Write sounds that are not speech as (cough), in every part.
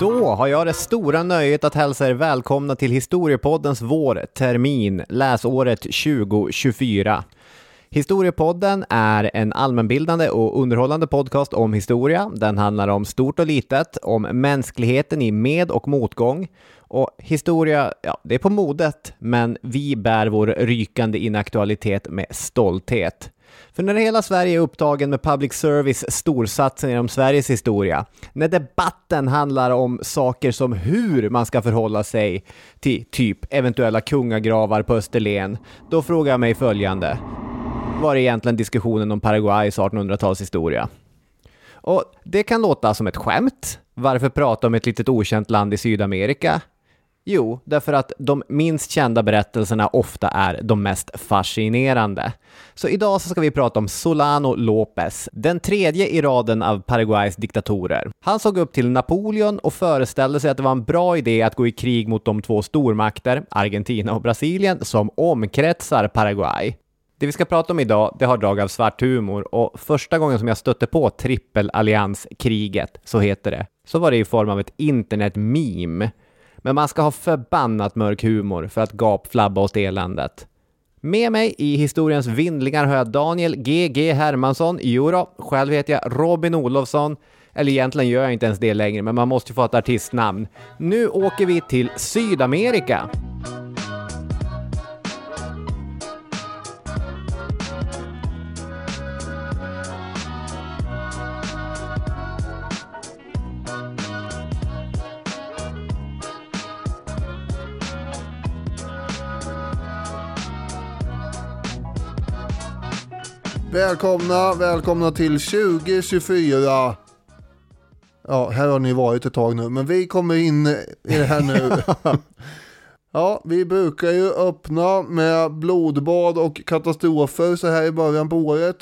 Då har jag det stora nöjet att hälsa er välkomna till Historiepoddens vårtermin, läsåret 2024. Historiepodden är en allmänbildande och underhållande podcast om historia. Den handlar om stort och litet, om mänskligheten i med och motgång. Och historia, ja, det är på modet, men vi bär vår rykande inaktualitet med stolthet. För när hela Sverige är upptagen med public service storsatsningar om Sveriges historia, när debatten handlar om saker som hur man ska förhålla sig till typ eventuella kungagravar på Österlen, då frågar jag mig följande. Var är egentligen diskussionen om Paraguays 1800-talshistoria? Och det kan låta som ett skämt. Varför prata om ett litet okänt land i Sydamerika? Jo, därför att de minst kända berättelserna ofta är de mest fascinerande. Så idag så ska vi prata om Solano López, den tredje i raden av Paraguays diktatorer. Han såg upp till Napoleon och föreställde sig att det var en bra idé att gå i krig mot de två stormakter, Argentina och Brasilien, som omkretsar Paraguay. Det vi ska prata om idag, det har drag av svart humor och första gången som jag stötte på trippelallianskriget, så heter det, så var det i form av ett internet-meme men man ska ha förbannat mörk humor för att gapflabba åt eländet. Med mig i historiens vindlingar har jag Daniel GG Hermansson. Jodå, själv heter jag Robin Olofsson. Eller egentligen gör jag inte ens det längre, men man måste ju få ett artistnamn. Nu åker vi till Sydamerika. Välkomna, välkomna till 2024. Ja, här har ni varit ett tag nu, men vi kommer in i det här nu. (laughs) ja, vi brukar ju öppna med blodbad och katastrofer så här i början på året.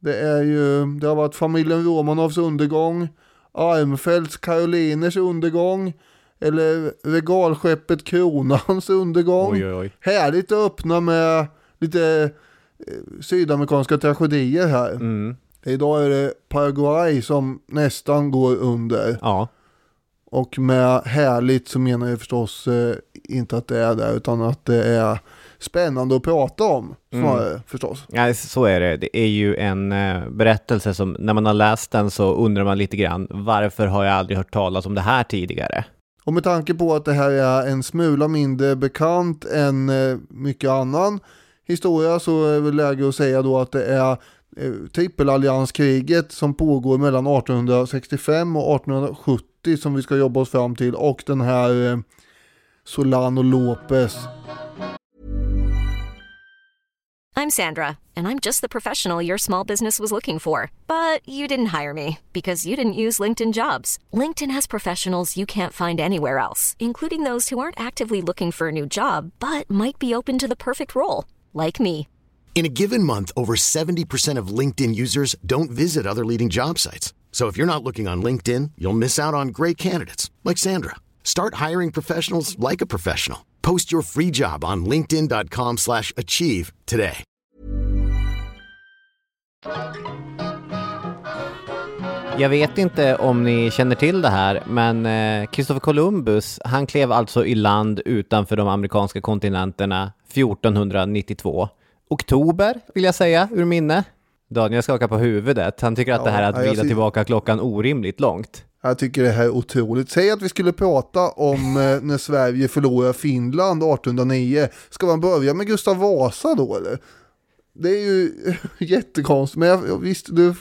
Det är ju, det har varit familjen Romanovs undergång, Armfeldts Karoliners undergång, eller regalskeppet Kronans undergång. Oj, oj, oj. Härligt att öppna med lite sydamerikanska tragedier här. Mm. Idag är det Paraguay som nästan går under. Ja. Och med härligt så menar jag förstås eh, inte att det är det utan att det är spännande att prata om snarare mm. förstås. Ja, så är det. Det är ju en eh, berättelse som när man har läst den så undrar man lite grann varför har jag aldrig hört talas om det här tidigare? Och med tanke på att det här är en smula mindre bekant än eh, mycket annan historia så är det väl läge att säga då att det är eh, trippelallianskriget som pågår mellan 1865 och 1870 som vi ska jobba oss fram till och den här eh, Solano Lopez. I'm Sandra and I'm just the professional your small business was looking for. But you didn't hire me because you didn't use LinkedIn jobs. LinkedIn has professionals you can't find anywhere else, including those who aren't actively looking for a new job but might be open to the perfect role like me. In a given month, over 70% of LinkedIn users don't visit other leading job sites. So if you're not looking on LinkedIn, you'll miss out on great candidates like Sandra. Start hiring professionals like a professional. Post your free job on linkedin.com/achieve today. Jag vet inte om ni känner till det här, men Christopher eh, Columbus, han klev alltså i land utanför de amerikanska kontinenterna 1492. Oktober, vill jag säga, ur minne. Daniel skakar på huvudet. Han tycker att ja, det här är att vrida tillbaka klockan orimligt långt. Jag tycker det här är otroligt. Säg att vi skulle prata om eh, när Sverige förlorar Finland 1809. Ska man börja med Gustav Vasa då eller? Det är ju (laughs) jättekonstigt, men jag, visst, du...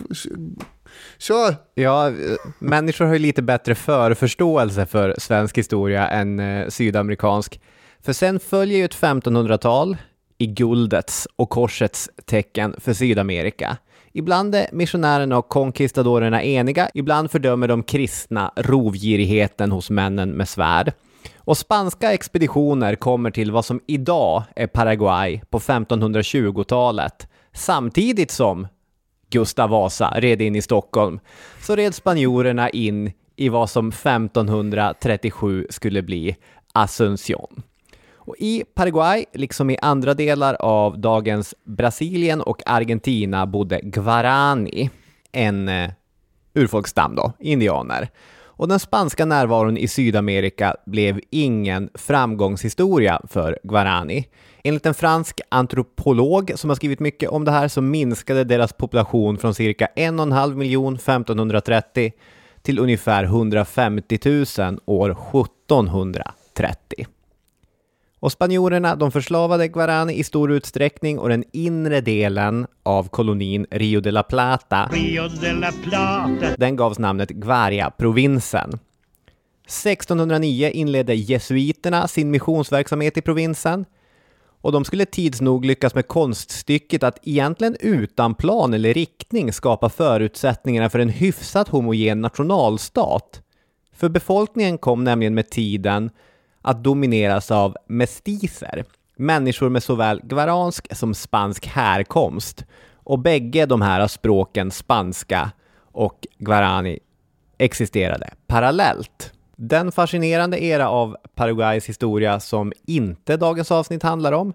Kör! Ja, människor har ju lite bättre förförståelse för svensk historia än eh, sydamerikansk. För sen följer ju ett 1500-tal i guldets och korsets tecken för Sydamerika. Ibland är missionärerna och konkistadorerna eniga, ibland fördömer de kristna rovgirigheten hos männen med svärd. Och spanska expeditioner kommer till vad som idag är Paraguay på 1520-talet, samtidigt som Gustav Vasa red in i Stockholm, så red spanjorerna in i vad som 1537 skulle bli Asunción. Och I Paraguay, liksom i andra delar av dagens Brasilien och Argentina, bodde guarani, en eh, urfolksstam då, indianer. Och den spanska närvaron i Sydamerika blev ingen framgångshistoria för guarani. Enligt en fransk antropolog som har skrivit mycket om det här så minskade deras population från cirka 1,5 miljon 1530 till ungefär 150 000 år 1730. Och spanjorerna de förslavade Guarani i stor utsträckning och den inre delen av kolonin Rio de la Plata, Rio de la Plata. den gavs namnet Guaria-provinsen. 1609 inledde jesuiterna sin missionsverksamhet i provinsen och de skulle tids nog lyckas med konststycket att egentligen utan plan eller riktning skapa förutsättningarna för en hyfsat homogen nationalstat. För befolkningen kom nämligen med tiden att domineras av mestiser, människor med såväl guaransk som spansk härkomst. Och bägge de här språken, spanska och guarani, existerade parallellt. Den fascinerande era av Paraguays historia som inte dagens avsnitt handlar om,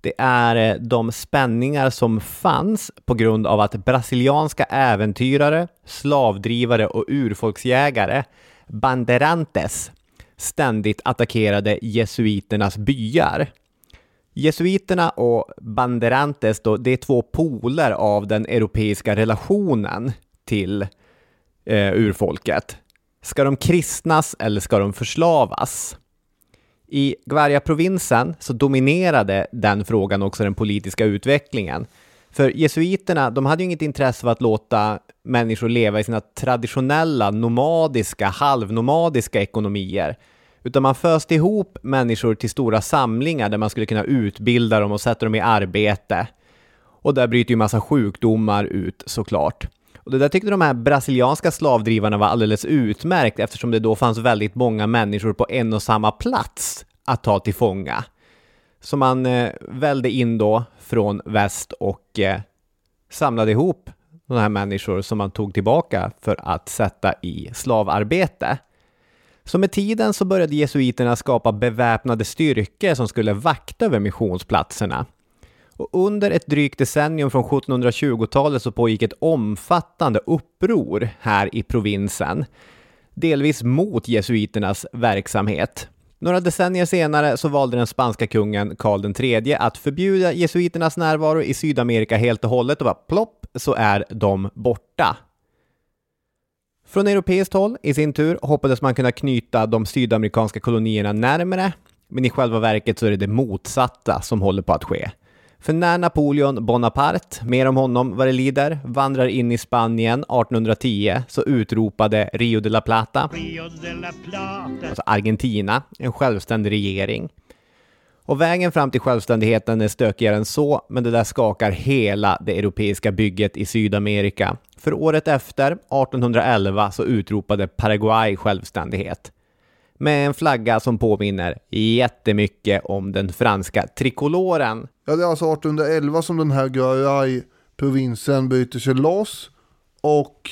det är eh, de spänningar som fanns på grund av att brasilianska äventyrare, slavdrivare och urfolksjägare, banderantes, ständigt attackerade jesuiternas byar. Jesuiterna och banderantes då, det är två poler av den europeiska relationen till eh, urfolket. Ska de kristnas eller ska de förslavas? I Guaria-provinsen så dominerade den frågan också den politiska utvecklingen. För jesuiterna, de hade ju inget intresse av att låta människor leva i sina traditionella nomadiska, halvnomadiska ekonomier. Utan man föste ihop människor till stora samlingar där man skulle kunna utbilda dem och sätta dem i arbete. Och där bryter ju massa sjukdomar ut såklart. Och det där tyckte de här brasilianska slavdrivarna var alldeles utmärkt eftersom det då fanns väldigt många människor på en och samma plats att ta till fånga. Så man eh, välde in då från väst och eh, samlade ihop de här människor som man tog tillbaka för att sätta i slavarbete. Så med tiden så började jesuiterna skapa beväpnade styrkor som skulle vakta över missionsplatserna. Och under ett drygt decennium från 1720-talet så pågick ett omfattande uppror här i provinsen, delvis mot jesuiternas verksamhet. Några decennier senare så valde den spanska kungen Karl III att förbjuda jesuiternas närvaro i Sydamerika helt och hållet och bara plopp så är de borta. Från europeiskt håll i sin tur hoppades man kunna knyta de sydamerikanska kolonierna närmare, men i själva verket så är det det motsatta som håller på att ske. För när Napoleon Bonaparte, mer om honom vad det lider, vandrar in i Spanien 1810 så utropade Rio de la Plata, Rio de la Plata. alltså Argentina, en självständig regering. Och vägen fram till självständigheten är stökigare än så, men det där skakar hela det europeiska bygget i Sydamerika. För året efter, 1811, så utropade Paraguay självständighet. Med en flagga som påminner jättemycket om den franska trikoloren. Ja, det är alltså 1811 som den här Guaray-provinsen bryter sig loss och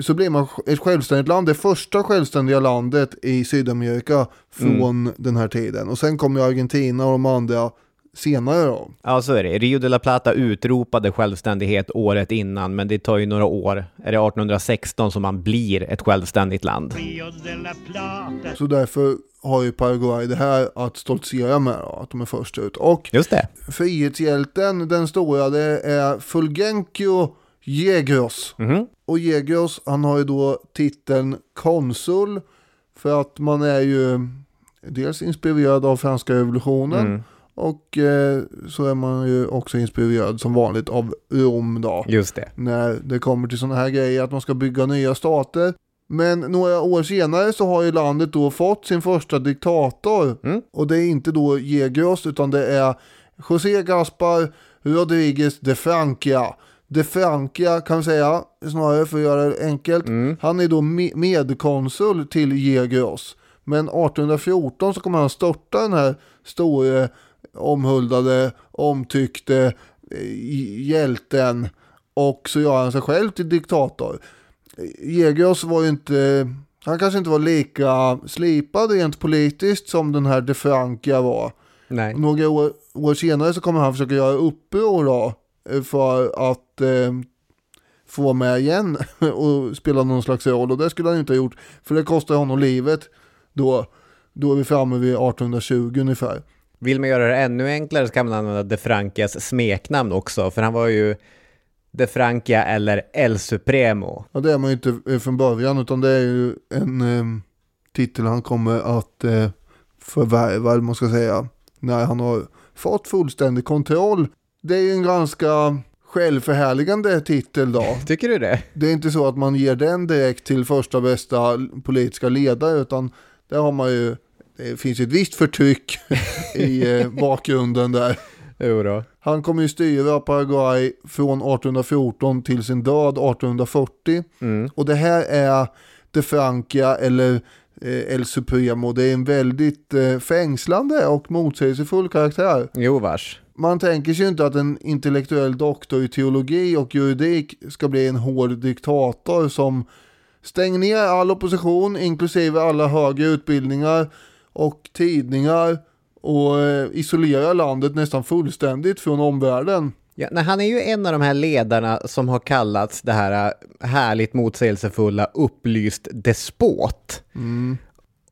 så blir man ett självständigt land, det första självständiga landet i Sydamerika från den här tiden. Och sen kommer Argentina och de andra senare då. Ja, så är det. Rio de la Plata utropade självständighet året innan, men det tar ju några år. Är det 1816 som man blir ett självständigt land? Rio de la Plata. Så därför har ju Paraguay det här att stoltsera med då, att de är först ut. Och Just det. frihetshjälten, den stora, det är Fulgencio Jägros. Mhm. Och Jägros, han har ju då titeln konsul för att man är ju dels inspirerad av franska revolutionen Mm. Och eh, så är man ju också inspirerad som vanligt av Rom då. Just det. När det kommer till sådana här grejer att man ska bygga nya stater. Men några år senare så har ju landet då fått sin första diktator. Mm. Och det är inte då Jägros utan det är José Gaspar Rodriguez de Francia. De Francia kan vi säga, snarare för att göra det enkelt. Han är då me- medkonsul till Jägros. Men 1814 så kommer han störta den här store, omhuldade, omtyckte eh, hjälten. Och så gör han sig själv till diktator. Jägros var ju inte Han kanske inte var lika slipad rent politiskt som den här de Francia var. Nej. Några år, år senare så kommer han försöka göra uppror då eh, för att eh, få med igen (laughs) och spela någon slags roll. Och det skulle han inte ha gjort för det kostar honom livet. Då, då är vi framme vid 1820 ungefär. Vill man göra det ännu enklare så kan man använda de Francias smeknamn också, för han var ju de Francia eller El Supremo. Ja, det är man ju inte eh, från början utan det är ju en eh, titel han kommer att eh, förvärva, eller man ska säga, när han har fått fullständig kontroll. Det är ju en ganska självförhärligande titel då. (laughs) Tycker du det? Det är inte så att man ger den direkt till första bästa politiska ledare utan där har man ju, det finns ju ett visst förtryck (laughs) i eh, bakgrunden där. Jo då. Han kommer ju styra Paraguay från 1814 till sin död 1840. Mm. Och det här är de Francia eller eh, El Supremo. Det är en väldigt eh, fängslande och motsägelsefull karaktär. Jo vars. Man tänker sig inte att en intellektuell doktor i teologi och juridik ska bli en hård diktator som stänger ner all opposition inklusive alla högre utbildningar och tidningar och eh, isolerar landet nästan fullständigt från omvärlden. Ja, nej, han är ju en av de här ledarna som har kallats det här äh, härligt motsägelsefulla upplyst despot.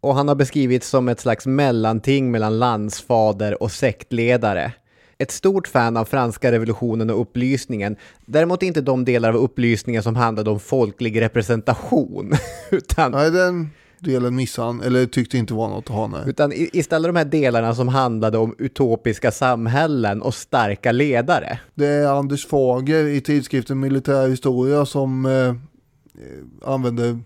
Och han har beskrivits som ett slags mellanting mellan landsfader och sektledare. Ett stort fan av franska revolutionen och upplysningen. Däremot inte de delar av upplysningen som handlade om folklig representation. (laughs) utan, Nej, den delen missade han, eller tyckte inte var något att ha. Nej. utan istället de här delarna som handlade om utopiska samhällen och starka ledare. Det är Anders Fager i tidskriften Militär Historia som eh, eh, använder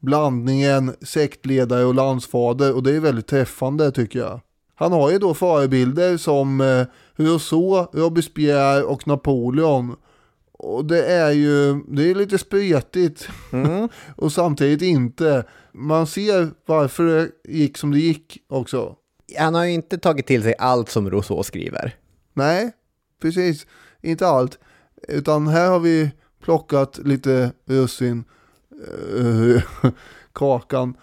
blandningen sektledare och landsfader och det är väldigt träffande tycker jag. Han har ju då förebilder som eh, Rousseau, Robespierre och Napoleon. Och det är ju, det är lite spretigt (laughs) och samtidigt inte. Man ser varför det gick som det gick också. Han har ju inte tagit till sig allt som Rousseau skriver. Nej, precis. Inte allt. Utan här har vi plockat lite russin uh, (laughs) kakan.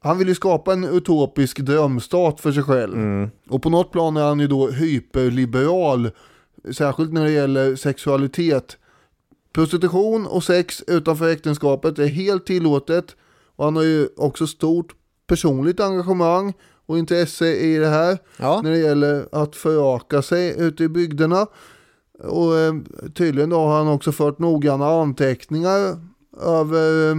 Han vill ju skapa en utopisk drömstat för sig själv. Och på något plan är han ju då hyperliberal. Särskilt när det gäller sexualitet. Prostitution och sex utanför äktenskapet är helt tillåtet. Och han har ju också stort personligt engagemang och intresse i det här. Ja. När det gäller att föröka sig ute i bygderna. Och eh, tydligen har han också fört noggranna anteckningar över eh,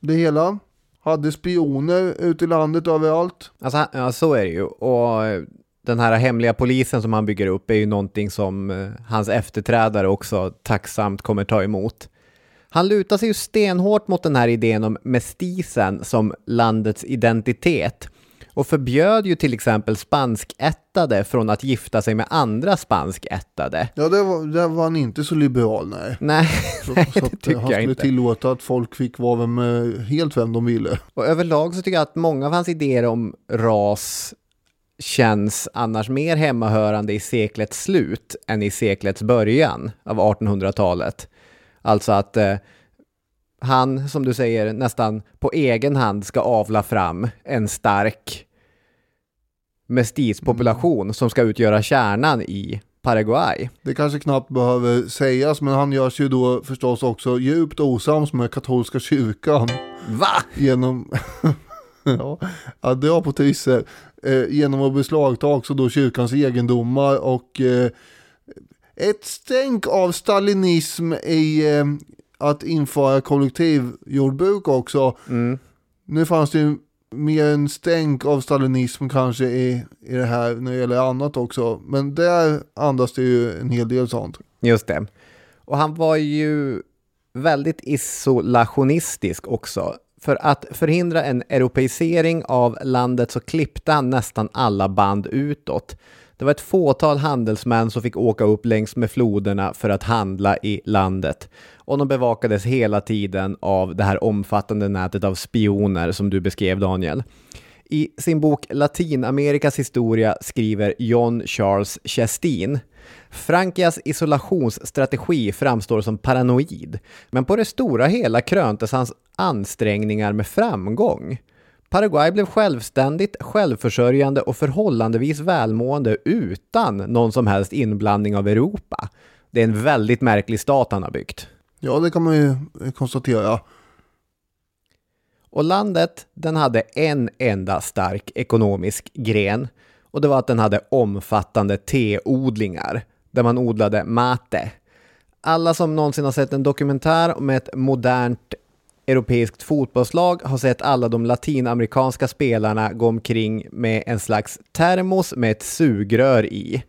det hela. Hade spioner ute i landet överallt. Alltså, ja, så är det ju. Och eh, den här hemliga polisen som han bygger upp är ju någonting som eh, hans efterträdare också tacksamt kommer ta emot. Han lutar sig ju stenhårt mot den här idén om mestisen som landets identitet och förbjöd ju till exempel spanskättade från att gifta sig med andra spanskättade. Ja, det var, där var han inte så liberal, nej. Nej, (laughs) Så, nej så det att, eh, tycker han jag skulle inte. tillåta att folk fick vara vem, eh, helt vem de ville. Och överlag så tycker jag att många av hans idéer om ras känns annars mer hemmahörande i seklets slut än i seklets början av 1800-talet. Alltså att eh, han, som du säger, nästan på egen hand ska avla fram en stark mestispopulation som ska utgöra kärnan i Paraguay. Det kanske knappt behöver sägas, men han görs ju då förstås också djupt osams med katolska kyrkan. Va? genom (laughs) ja, att dra på trissor eh, genom att beslagta också då kyrkans egendomar och eh, ett stänk av stalinism i eh, att införa kollektivjordbruk också. Nu fanns det ju mer en stänk av stalinism kanske i, i det här när det gäller annat också. Men där andas det ju en hel del sånt. Just det. Och han var ju väldigt isolationistisk också. För att förhindra en europeisering av landet så klippte han nästan alla band utåt. Det var ett fåtal handelsmän som fick åka upp längs med floderna för att handla i landet. Och de bevakades hela tiden av det här omfattande nätet av spioner som du beskrev Daniel. I sin bok Latinamerikas historia skriver John Charles Chastin Frankias isolationsstrategi framstår som paranoid, men på det stora hela kröntes hans ansträngningar med framgång. Paraguay blev självständigt, självförsörjande och förhållandevis välmående utan någon som helst inblandning av Europa. Det är en väldigt märklig stat han har byggt. Ja, det kan man ju konstatera. Och landet, den hade en enda stark ekonomisk gren och det var att den hade omfattande teodlingar där man odlade mate. Alla som någonsin har sett en dokumentär om ett modernt europeiskt fotbollslag har sett alla de latinamerikanska spelarna gå omkring med en slags termos med ett sugrör i.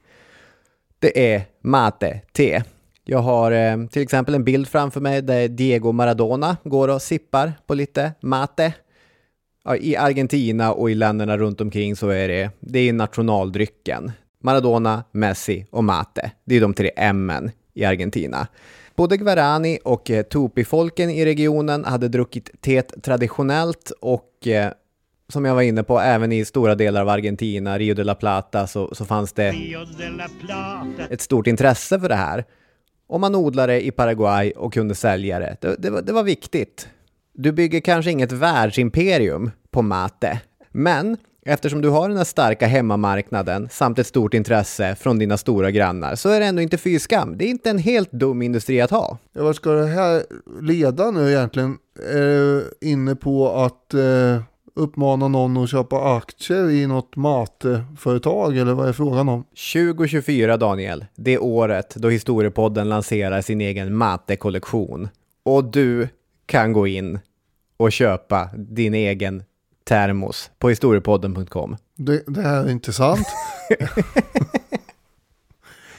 Det är mate, te. Jag har eh, till exempel en bild framför mig där Diego Maradona går och sippar på lite mate. Ja, I Argentina och i länderna runt omkring så är det, det är nationaldrycken. Maradona, Messi och mate. Det är de tre M i Argentina. Både Guarani och eh, Tupi-folken i regionen hade druckit teet traditionellt och eh, som jag var inne på, även i stora delar av Argentina, Rio de la Plata, så, så fanns det ett stort intresse för det här. Och man odlade i Paraguay och kunde sälja det. Det, det, det var viktigt. Du bygger kanske inget världsimperium på mate, men eftersom du har den här starka hemmamarknaden samt ett stort intresse från dina stora grannar så är det ändå inte fy skam. Det är inte en helt dum industri att ha. Ja, vad ska det här leda nu egentligen? Är du inne på att eh, uppmana någon att köpa aktier i något mateföretag eller vad är frågan om? 2024 Daniel, det året då Historiepodden lanserar sin egen mate-kollektion. Och du kan gå in och köpa din egen termos på historiepodden.com. Det, det här är intressant. (laughs)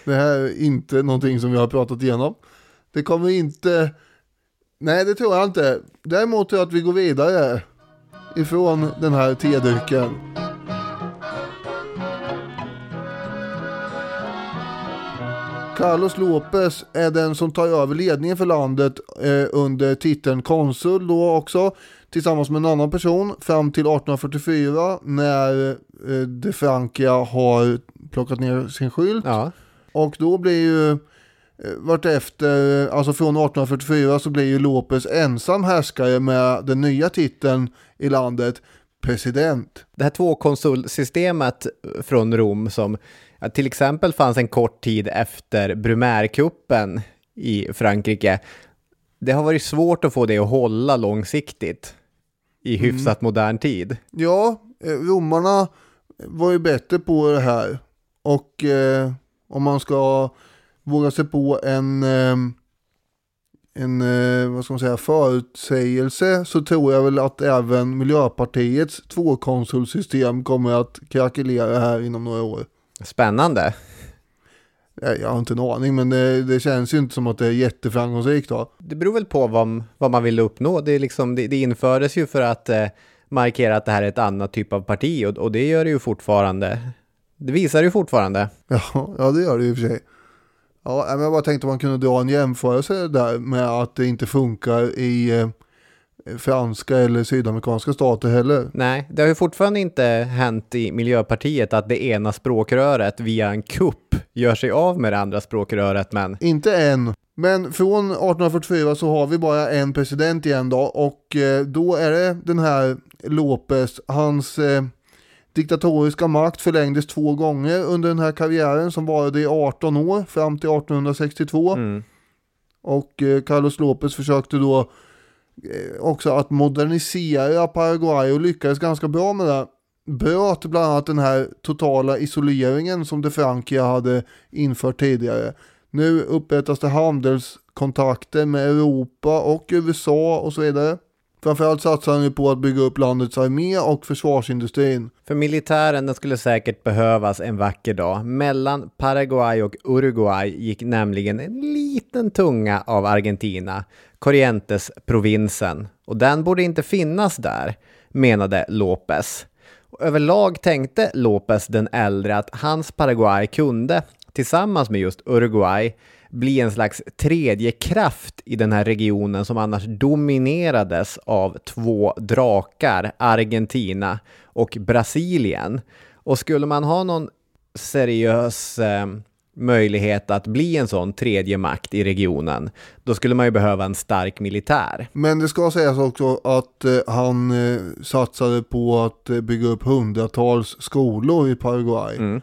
det här är inte någonting som vi har pratat igenom. Det kommer inte... Nej, det tror jag inte. Däremot tror jag att vi går vidare ifrån den här tedrycken. Carlos Lopez är den som tar över ledningen för landet eh, under titeln konsul då också tillsammans med en annan person fram till 1844 när eh, de Francia har plockat ner sin skylt. Ja, Och då blir ju eh, vartefter, alltså från 1844 så blir ju Lopez ensam härskare med den nya titeln i landet, president. det här tvåkonsulsystemet från Rom som till exempel fanns en kort tid efter Brumairkuppen i Frankrike. Det har varit svårt att få det att hålla långsiktigt i hyfsat modern tid. Ja, eh, romarna var ju bättre på det här. Och eh, om man ska våga sig på en, eh, en eh, vad ska man säga, förutsägelse så tror jag väl att även Miljöpartiets tvåkonsulsystem kommer att krackelera här inom några år. Spännande. Jag har inte en aning men det, det känns ju inte som att det är jätteframgångsrikt då. Det beror väl på vad, vad man vill uppnå. Det, är liksom, det, det infördes ju för att eh, markera att det här är ett annat typ av parti och, och det gör det ju fortfarande. Det visar det ju fortfarande. Ja, ja det gör det ju i och för sig. Ja, men jag bara tänkte att man kunde dra en jämförelse där med att det inte funkar i eh, franska eller sydamerikanska stater heller. Nej, det har ju fortfarande inte hänt i Miljöpartiet att det ena språkröret via en kupp gör sig av med det andra språkröret, men Inte än. Men från 1844 så har vi bara en president igen då och eh, då är det den här Lopez, hans eh, diktatoriska makt förlängdes två gånger under den här karriären som varade i 18 år fram till 1862. mm, Och eh, Carlos Lopez försökte då Eh, också att modernisera Paraguay och lyckades ganska bra med det. Bröt bland annat den här totala isoleringen som de Francia hade infört tidigare. Nu upprättas det handelskontakter med Europa och USA och så vidare. Framförallt satsar han ju på att bygga upp landets armé och försvarsindustrin. för militären den skulle säkert behövas en vacker dag. Mellan Paraguay och Uruguay gick nämligen en liten tunga av Argentina, Corrientes-provinsen. Och den borde inte finnas där, menade Lopez. Och överlag tänkte Lopez den äldre att hans Paraguay kunde, tillsammans med just Uruguay bli en slags tredje kraft i den här regionen som annars dominerades av två drakar, Argentina och Brasilien. Och skulle man ha någon seriös eh, möjlighet att bli en sån tredje makt i regionen, då skulle man ju behöva en stark militär. Men det ska sägas också att eh, han eh, satsade på att eh, bygga upp hundratals skolor i Paraguay. Mm.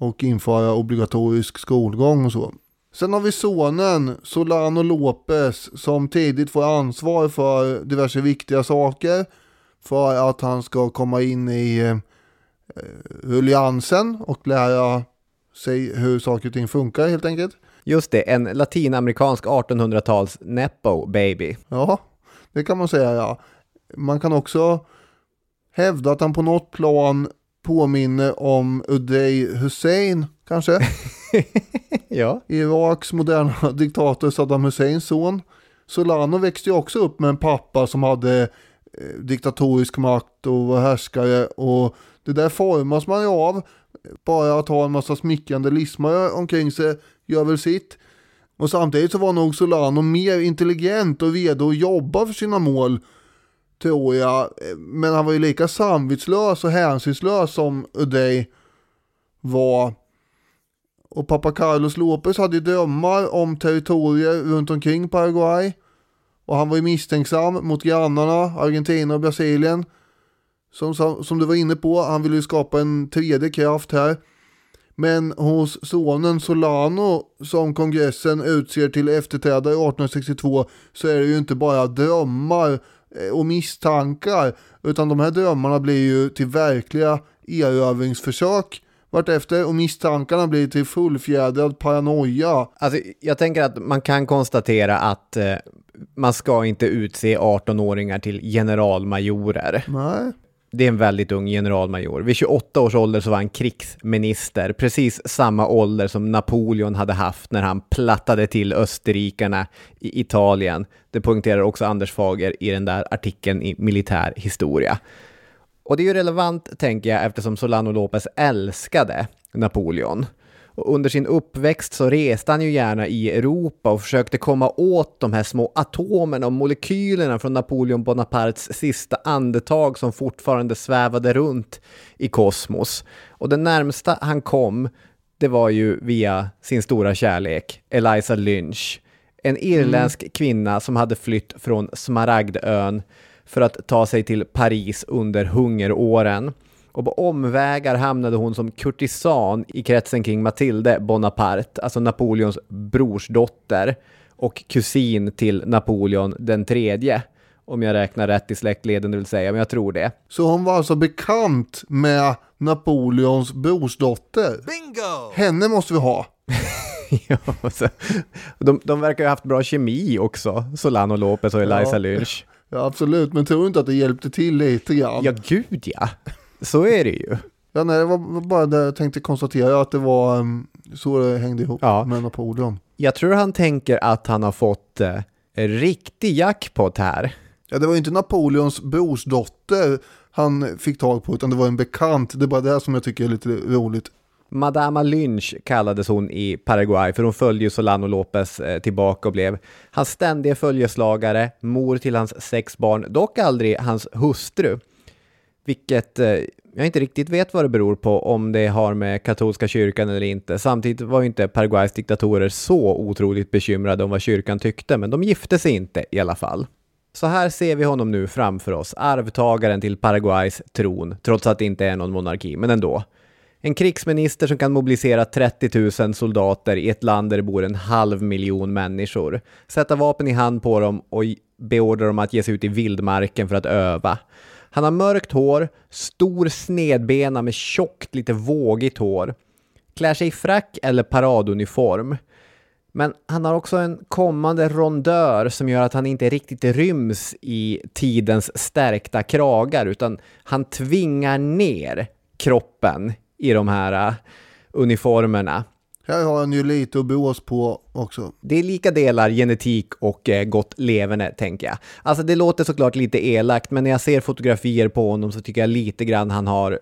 Och införa obligatorisk skolgång och så. Sen har vi sonen Solano Lopez som tidigt får ansvar för diverse viktiga saker. För att han ska komma in i eh, Alliansen och lära sig hur saker och ting funkar helt enkelt. Just det, en latinamerikansk 1800-tals nepo baby. Ja, det kan man säga ja. Man kan också hävda att han på något plan påminner om Uday Hussein kanske. (laughs) (laughs) ja. Iraks moderna diktator Saddam Husseins son. Solano växte ju också upp med en pappa som hade eh, diktatorisk makt och var härskare och det där formas man ju av. Bara att ha en massa smickrande lismare omkring sig gör väl sitt. Och samtidigt så var nog Solano mer intelligent och redo att jobba för sina mål tror jag. Men han var ju lika samvetslös och hänsynslös som Uday var. Och pappa Carlos Lopez hade ju drömmar om territorier runt omkring Paraguay. Och han var ju misstänksam mot grannarna, Argentina och Brasilien. Som, som, som du var inne på, han ville ju skapa en tredje kraft här. Men hos sonen Solano som kongressen utser till efterträdare 1862 så är det ju inte bara drömmar eh, och misstankar utan de här drömmarna blir ju till verkliga erövringsförsök vartefter och misstankarna blir till fullfjädrad paranoia. Alltså, jag tänker att man kan konstatera att eh, man ska inte utse 18-åringar till generalmajorer. Nej. Det är en väldigt ung generalmajor. Vid 28 års ålder så var han krigsminister, precis samma ålder som Napoleon hade haft när han plattade till österrikarna i Italien. Det poängterar också Anders Fager i den där artikeln i Militär historia. Och det är ju relevant, tänker jag, eftersom Solano Lopez älskade Napoleon. Och under sin uppväxt så reste han ju gärna i Europa och försökte komma åt de här små atomerna och molekylerna från Napoleon Bonapartes sista andetag som fortfarande svävade runt i kosmos. Och det närmsta han kom, det var ju via sin stora kärlek, Eliza Lynch. En irländsk mm. kvinna som hade flytt från Smaragdön för att ta sig till Paris under hungeråren och på omvägar hamnade hon som kurtisan i kretsen kring Matilde Bonaparte, alltså Napoleons brorsdotter och kusin till Napoleon den tredje. Om jag räknar rätt i släktleden, det vill säga, men jag tror det. Så hon var alltså bekant med Napoleons brorsdotter? Bingo! Henne måste vi ha. (laughs) ja, så, de, de verkar ha haft bra kemi också, Solano Lopez och Eliza ja. Lynch. Ja, absolut, men tror du inte att det hjälpte till lite grann? Ja, gud ja. Så är det ju. Ja, nej, det var bara det jag tänkte konstatera att det var um, så det hängde ihop ja. med Napoleon. Jag tror han tänker att han har fått eh, riktig jackpot här. Ja, det var inte Napoleons brorsdotter han fick tag på, utan det var en bekant. Det är bara det som jag tycker är lite roligt. Madama Lynch kallades hon i Paraguay, för hon följde ju Solano Lopez eh, tillbaka och blev hans ständiga följeslagare, mor till hans sex barn, dock aldrig hans hustru. Vilket eh, jag inte riktigt vet vad det beror på, om det har med katolska kyrkan eller inte. Samtidigt var ju inte Paraguays diktatorer så otroligt bekymrade om vad kyrkan tyckte, men de gifte sig inte i alla fall. Så här ser vi honom nu framför oss, arvtagaren till Paraguays tron, trots att det inte är någon monarki, men ändå. En krigsminister som kan mobilisera 30 000 soldater i ett land där det bor en halv miljon människor, sätta vapen i hand på dem och beordra dem att ge sig ut i vildmarken för att öva. Han har mörkt hår, stor snedbena med tjockt, lite vågigt hår. Klär sig i frack eller paraduniform. Men han har också en kommande rondör som gör att han inte riktigt ryms i tidens stärkta kragar utan han tvingar ner kroppen i de här uh, uniformerna. Här har han ju lite att bås på också. Det är lika delar genetik och eh, gott leverne, tänker jag. Alltså det låter såklart lite elakt, men när jag ser fotografier på honom så tycker jag lite grann han har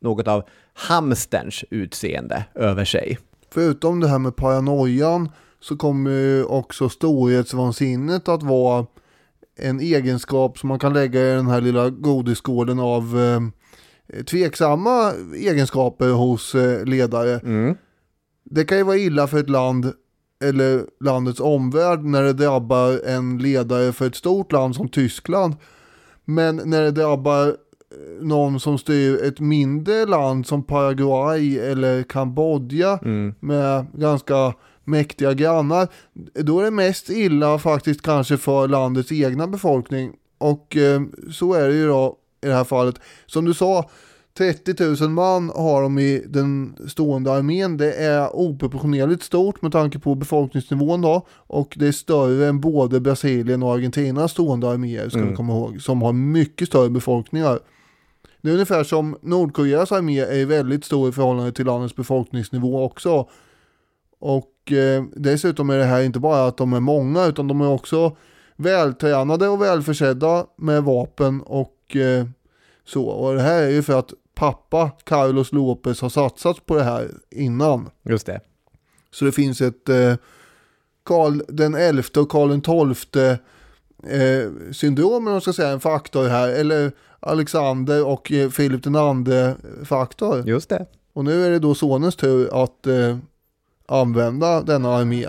något av hamsterns utseende över sig. Förutom det här med paranoian så kommer ju också storhetsvansinnet att vara en egenskap som man kan lägga i den här lilla godisskålen av eh, tveksamma egenskaper hos eh, ledare. Mm. Det kan ju vara illa för ett land eller landets omvärld när det drabbar en ledare för ett stort land som Tyskland. Men när det drabbar eh, någon som styr ett mindre land som Paraguay eller Kambodja Mm. med ganska mäktiga grannar. Då är det mest illa faktiskt kanske för landets egna befolkning. Och eh, så är det ju då i det här fallet. Som du sa, 30 000 man har de i den stående armén. Det är oproportionerligt stort med tanke på befolkningsnivån då. Och det är större än både Brasilien och Argentinas stående arméer ska vi komma ihåg. Som har mycket större befolkningar. Det är ungefär som Nordkoreas armé är väldigt stor i förhållande till landets befolkningsnivå också. Och eh, dessutom är det här inte bara att de är många utan de är också vältränade och välförsedda med vapen och eh, så. Och det här är ju för att pappa Carlos Lopez har satsat på det här innan. Just det. Så det finns ett eh, Karl den elfte och Karl den tolfte eh, syndrom, om man ska säga, en faktor här. Eller Alexander och eh, Filip den andre faktor. Just det. Och nu är det då sonens tur att eh, använda denna armé.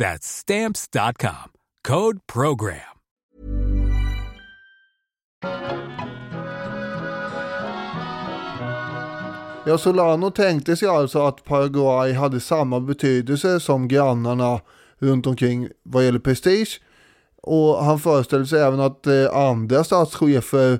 That's Stamps.com. Code PROGRAM. Ja, Solano tänkte sig alltså att Paraguay hade samma betydelse som grannarna runt omkring vad gäller prestige. Och han föreställde sig även att eh, andra statschefer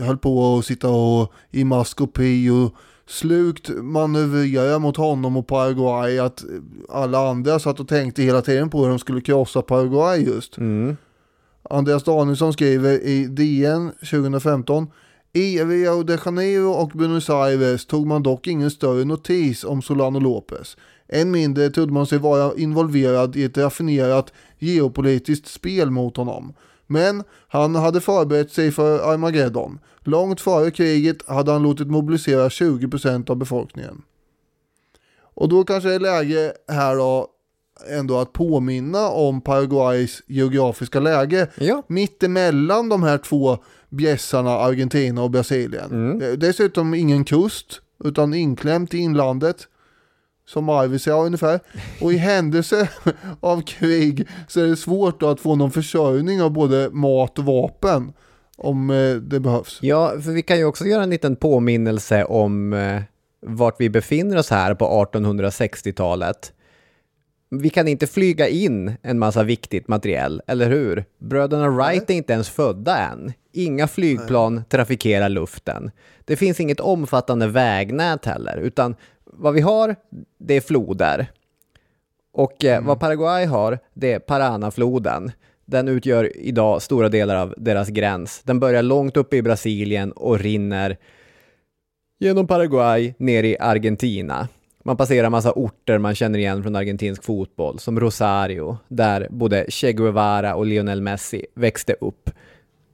höll på att sitta och i maskopi och slukt manövrera mot honom och Paraguay. Att alla andra satt och tänkte hela tiden på hur de skulle krossa Paraguay just. Mm. Andreas Danielsson skriver i DN 2015 i Rio de Janeiro och Buenos Aires tog man dock ingen större notis om Solano Lopez. Än mindre trodde man sig vara involverad i ett raffinerat geopolitiskt spel mot honom. Men han hade förberett sig för Armageddon. Långt före kriget hade han låtit mobilisera 20% av befolkningen. Och då kanske det är läge här då ändå att påminna om Paraguays geografiska läge. Ja. Mitt emellan de här två bjässarna, Argentina och Brasilien. Eh, Dessutom ingen kust, utan inklämt i inlandet. Som Arvidsjaur ungefär. Och i händelse (laughs) av krig så är det svårt att få någon försörjning av både mat och vapen. Om eh, det behövs. Ja, för vi kan ju också göra en liten påminnelse om eh, vart vi befinner oss här på 1860-talet. Vi kan inte flyga in en massa viktigt materiell, eller hur? Bröderna Wright är inte ens födda än. Inga flygplan trafikerar luften. Det finns inget omfattande vägnät heller, utan vad vi har, det är floder. Och eh, vad Paraguay har, det är Paranafloden. Den utgör idag stora delar av deras gräns. Den börjar långt uppe i Brasilien och rinner genom Paraguay ner i Argentina. Man passerar massa orter man känner igen från argentinsk fotboll, som Rosario, där både Che Guevara och Lionel Messi växte upp.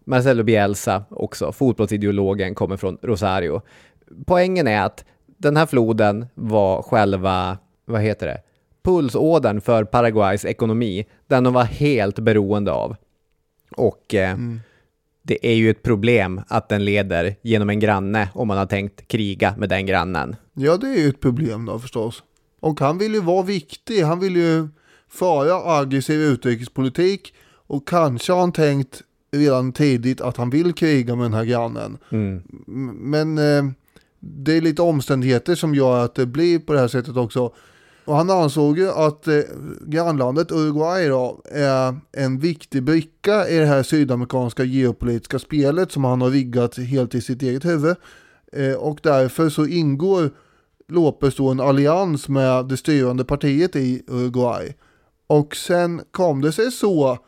Marcelo Bielsa också, fotbollsideologen, kommer från Rosario. Poängen är att den här floden var själva, vad heter det, pulsådern för Paraguays ekonomi, den de var helt beroende av. Och eh, det är ju ett problem att den leder genom en granne om man har tänkt kriga med den grannen. Ja, det är ju ett problem då förstås. Och han vill ju vara viktig. Han vill ju föra aggressiv utrikespolitik. Och kanske har han tänkt redan tidigt att han vill kriga med den här grannen. Mm. Men eh, det är lite omständigheter som gör att det blir på det här sättet också. Och han ansåg ju att eh, grannlandet Uruguay då är en viktig bricka i det här sydamerikanska geopolitiska spelet som han har riggat helt i sitt eget huvud. Eh, och därför så ingår Lopez då en allians med det styrande partiet i Uruguay. Och sen kom det sig så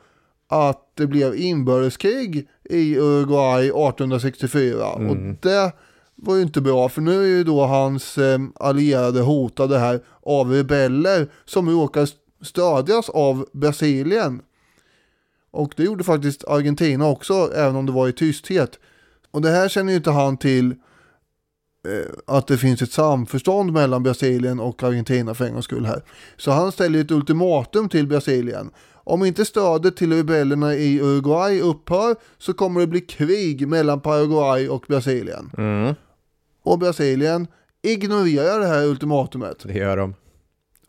att det blev inbördeskrig i Uruguay 1864. Och det var ju inte bra för nu är ju då hans eh, allierade hotade här av rebeller som råkar stödjas av Brasilien. Och det gjorde faktiskt Argentina också, även om det var i tysthet. Och det här känner ju inte han till eh, att det finns ett samförstånd mellan Brasilien och Argentina för en gångs skull här. Så han ställer ett ultimatum till Brasilien. Om inte stödet till rebellerna i Uruguay upphör så kommer det bli krig mellan Paraguay och Brasilien. Mm, och Brasilien ignorerar det här ultimatumet. det gör de.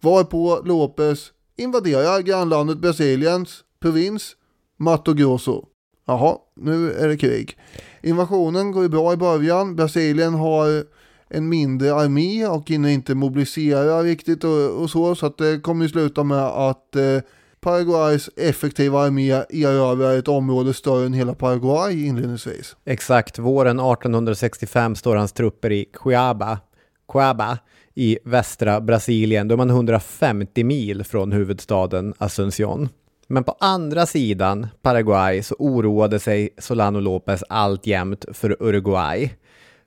Varpå Lopez invaderar grannlandet Brasiliens provins Mato Grosso. Jaha, nu är det krig. Invasionen går ju bra i början. Brasilien har en mindre armé och hinner inte mobilisera riktigt och, och så. Så att det kommer ju sluta med att eh, Paraguays effektiva armé erövrar ett område större än hela Paraguay inledningsvis. Exakt, våren 1865 står hans trupper i Cuiaba, Cuiaba i västra Brasilien. Då är man 150 mil från huvudstaden Asunción. Men på andra sidan Paraguay så oroade sig Solano López alltjämt för Uruguay.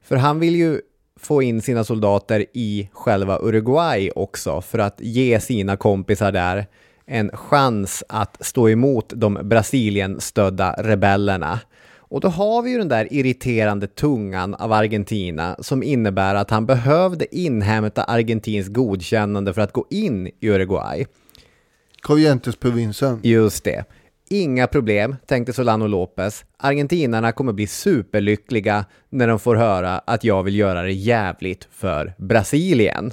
För han vill ju få in sina soldater i själva Uruguay också för att ge sina kompisar där en chans att stå emot de Brasilien-stödda rebellerna. Och då har vi ju den där irriterande tungan av Argentina som innebär att han behövde inhämta Argentins godkännande för att gå in i Uruguay. Corrientes-provinsen. Just det. Inga problem, tänkte Solano Lopez. Argentinarna kommer bli superlyckliga när de får höra att jag vill göra det jävligt för Brasilien.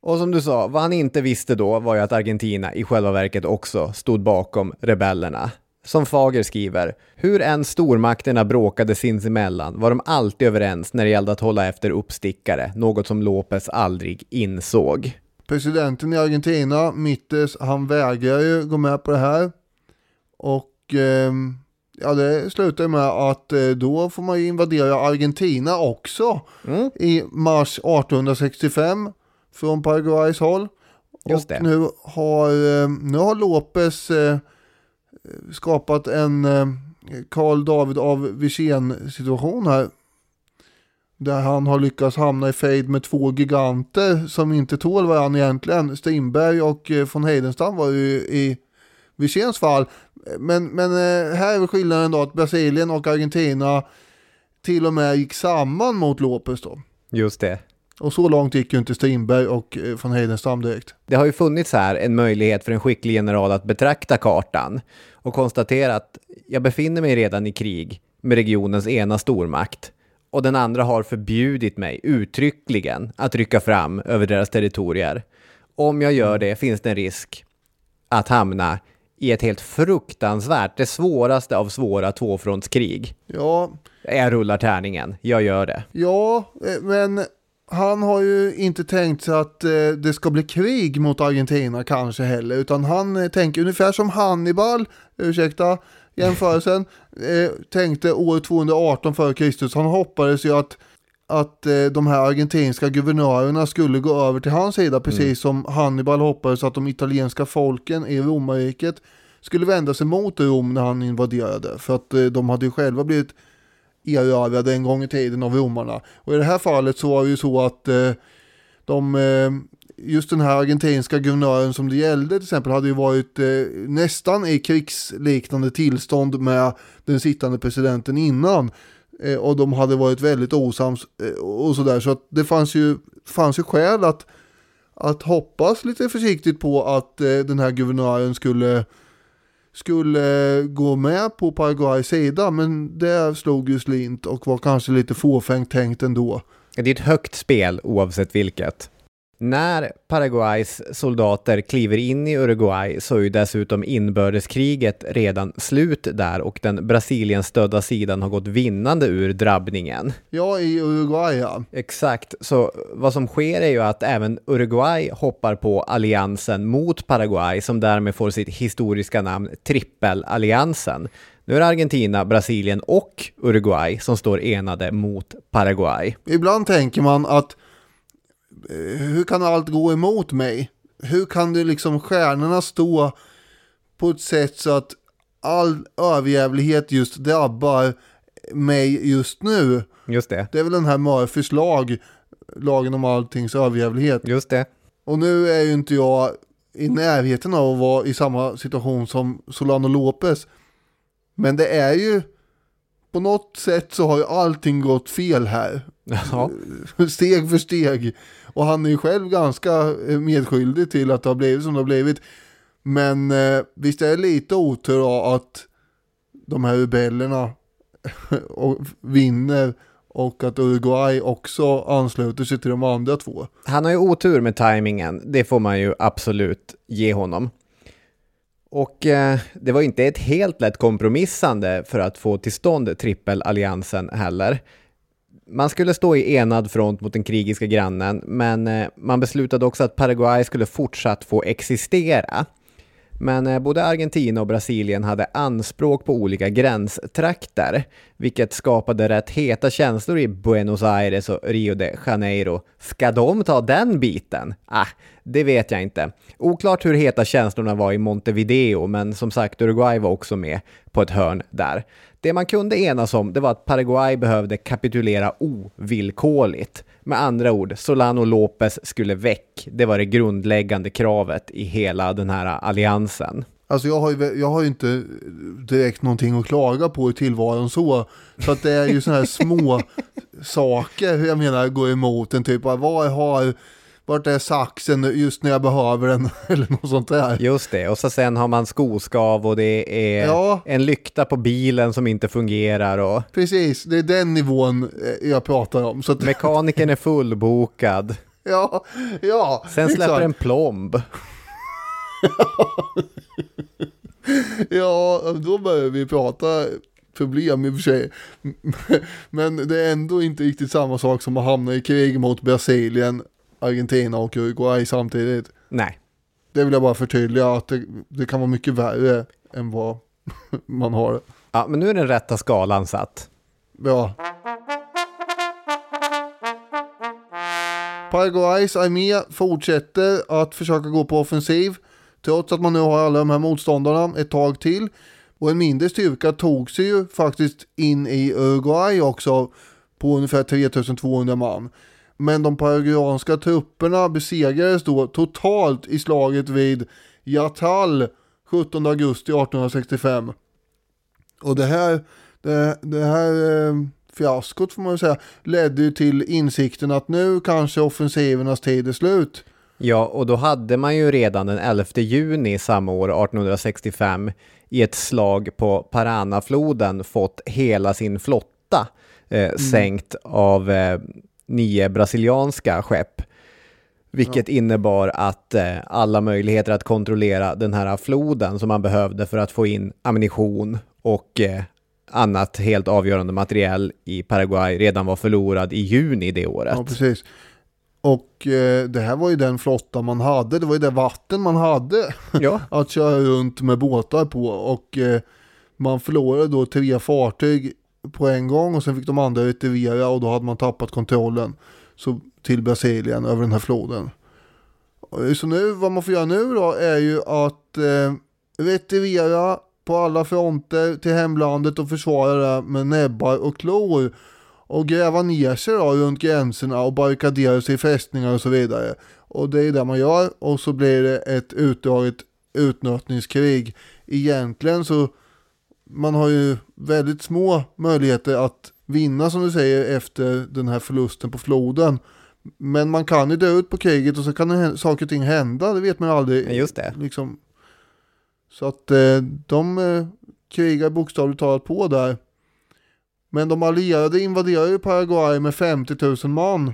Och som du sa, vad han inte visste då var ju att Argentina i själva verket också stod bakom rebellerna. Som Fager skriver, hur än stormakterna bråkade sinsemellan var de alltid överens när det gällde att hålla efter uppstickare, något som Lopez aldrig insåg. Presidenten i Argentina, Mittes, han vägrar ju gå med på det här. Och ehm, ja, det slutar med att eh, då får man ju invadera Argentina också Mm. i mars 1865 från Paraguays håll. Just och. Nu, har, eh, nu har Lopez eh, skapat en eh, Karl David av Wirsén situation här. Där han har lyckats hamna i fejd med två giganter som inte tål varandra egentligen. Strindberg och von Heidenstam var ju i Wirséns fall. Men, men här är skillnaden då att Brasilien och Argentina till och med gick samman mot Lopez då. Just det. Och så långt gick ju inte Strindberg och eh, von Heidenstam direkt. Det har ju funnits här en möjlighet för en skicklig general att betrakta kartan och konstatera att jag befinner mig redan i krig med regionens ena stormakt och den andra har förbjudit mig uttryckligen att rycka fram över deras territorier. Om jag gör det finns det en risk att hamna i ett helt fruktansvärt, det svåraste av svåra tvåfrontskrig. Ja, Jag rullar tärningen, jag gör det. Ja, eh, men han har ju inte tänkt sig att eh, det ska bli krig mot Argentina kanske heller, utan han eh, tänker ungefär som Hannibal, ursäkta jämförelsen, (laughs) eh, tänkte år 218 f.Kr. Han hoppades ju att, att eh, de här argentinska guvernörerna skulle gå över till hans sida, precis som Hannibal hoppades att de italienska folken i romarriket skulle vända sig mot Rom när han invaderade, för att eh, de hade ju själva blivit erövrade en gång i tiden av romarna. Och i det här fallet så var det ju så att eh, de, eh, just den här argentinska guvernören som det gällde till exempel hade ju varit eh, nästan i krigsliknande tillstånd med den sittande presidenten innan. Eh, och de hade varit väldigt osams eh, och sådär. Så att det fanns ju, fanns ju skäl att, att hoppas lite försiktigt på att eh, den här guvernören skulle skulle gå med på Paraguays sida men det slog ju slint och var kanske lite fåfängt tänkt ändå. Det är ett högt spel oavsett vilket. När Paraguays soldater kliver in i Uruguay så är ju dessutom inbördeskriget redan slut där och den Brasilien stödda sidan har gått vinnande ur drabbningen. Ja, i Uruguay ja. Exakt, så vad som sker är ju att även Uruguay hoppar på alliansen mot Paraguay som därmed får sitt historiska namn Trippelalliansen. Nu är det Argentina, Brasilien och Uruguay som står enade mot Paraguay. Ibland tänker man att hur kan allt gå emot mig? Hur kan det liksom stjärnorna stå på ett sätt så att all överjävlighet just drabbar mig just nu? Just det, Det är väl den här Murphys lag, lagen om alltings överjävlighet. just det. Och nu är ju inte jag i närheten av att vara i samma situation som Solano Lopez. Men det är ju, på något sätt så har ju allting gått fel här. Ja, (laughs) Steg för steg. Och han är ju själv ganska eh, medskyldig till att det har blivit som det har blivit. Men eh, visst är det lite otur då att de här rebellerna (laughs) och vinner och att Uruguay också ansluter sig till de andra två. Han har ju otur med tajmingen, det får man ju absolut ge honom. Och eh, det var inte ett helt lätt kompromissande för att få till stånd trippelalliansen heller. Man skulle stå i enad front mot den krigiska grannen, men eh, man beslutade också att Paraguay skulle fortsatt få existera. Men eh, både Argentina och Brasilien hade anspråk på olika gränstrakter, vilket skapade rätt heta känslor i Buenos Aires och Rio de Janeiro. Ska de ta den biten? Ah, det vet jag inte. Oklart hur heta känslorna var i Montevideo, men som sagt, Uruguay var också med på ett hörn där. Det man kunde enas om, det var att Paraguay behövde kapitulera ovillkorligt. Med andra ord, Solano Lopez skulle väck. Det var det grundläggande kravet i hela den här alliansen. Alltså jag har, ju, jag har ju inte direkt någonting att klaga på i tillvaron så. Så att det är ju sådana här små (laughs) saker, jag menar, går emot en typ av vad har, vart är saxen just när jag behöver den (laughs) eller något sånt där. Just det, och så sen har man skoskav och det är Ja. en lykta på bilen som inte fungerar och Precis, det är den nivån eh, jag pratar om. Så att, mekanikern är fullbokad. (laughs) ja, ja. Sen släpper exakt. en plomb. (laughs) Ja, då börjar vi prata problem i och för sig. Men det är ändå inte riktigt samma sak som att hamna i krig mot Brasilien, Argentina och Uruguay samtidigt. Nej, Det vill jag bara förtydliga att det, det kan vara mycket värre än vad (laughs) man har. ja, men nu är den rätta skalan satt. Ja. Paraguays armé fortsätter att försöka gå på offensiv trots att man nu har alla de här motståndarna ett tag till. Och en mindre styrka tog sig ju faktiskt in i Uruguay också på ungefär 3200 man. Men de paraguayanska trupperna besegrades då totalt i slaget vid Yatal 17 augusti 1865. Och det här, det, det här eh, fiaskot får man väl säga ledde ju till insikten att nu kanske offensivernas tid är slut. Ja, och då hade man ju redan den 11 juni samma år, 1865, i ett slag på Paranafloden fått hela sin flotta eh, sänkt av eh, nio brasilianska skepp. Vilket innebar att eh, alla möjligheter att kontrollera den här floden som man behövde för att få in ammunition och eh, annat helt avgörande materiell i Paraguay redan var förlorad i juni det året. Ja, precis. Och eh, det här var ju den flotta man hade, det var ju det vatten man hade (laughs) Ja. att köra runt med båtar på. Och eh, man förlorade då tre fartyg på en gång och sen fick de andra retirera och då hade man tappat kontrollen så, till Brasilien över den här floden. Eh, så nu, vad man får göra nu då är ju att eh, retirera på alla fronter till hemlandet och försvara det med näbbar och klor och gräva ner sig då runt gränserna och barrikadera sig i fästningar och så vidare. Och det är det man gör och så blir det ett utdraget utnötningskrig. Egentligen så man har ju väldigt små möjligheter att vinna som du säger efter den här förlusten på floden. Men man kan ju dö ut på kriget och så kan saker och ting hända, det vet man aldrig. Just det. Liksom. Så att eh, de eh, krigar bokstavligt talat på där. Men de allierade invaderade ju Paraguay med 50 000 man.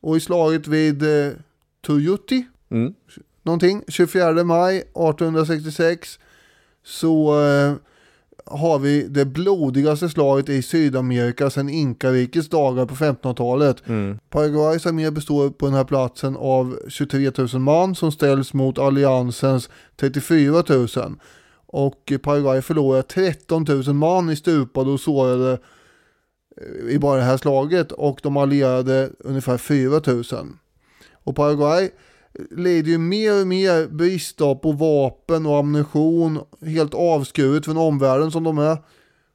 Och i slaget vid eh, Tuyuti, Mm. någonting, 24 maj 1866 så eh, har vi det blodigaste slaget i Sydamerika sedan Inkarikets dagar på 1500-talet. Mm. Paraguays armé består på den här platsen av 23 000 man som ställs mot alliansens 34 000. Och Paraguay förlorar 13 000 man i stupade och sårade eh, i bara det här slaget och de allierade ungefär 4 000. Och Paraguay lider ju mer och mer brist på vapen och ammunition, helt avskuret från omvärlden som de är.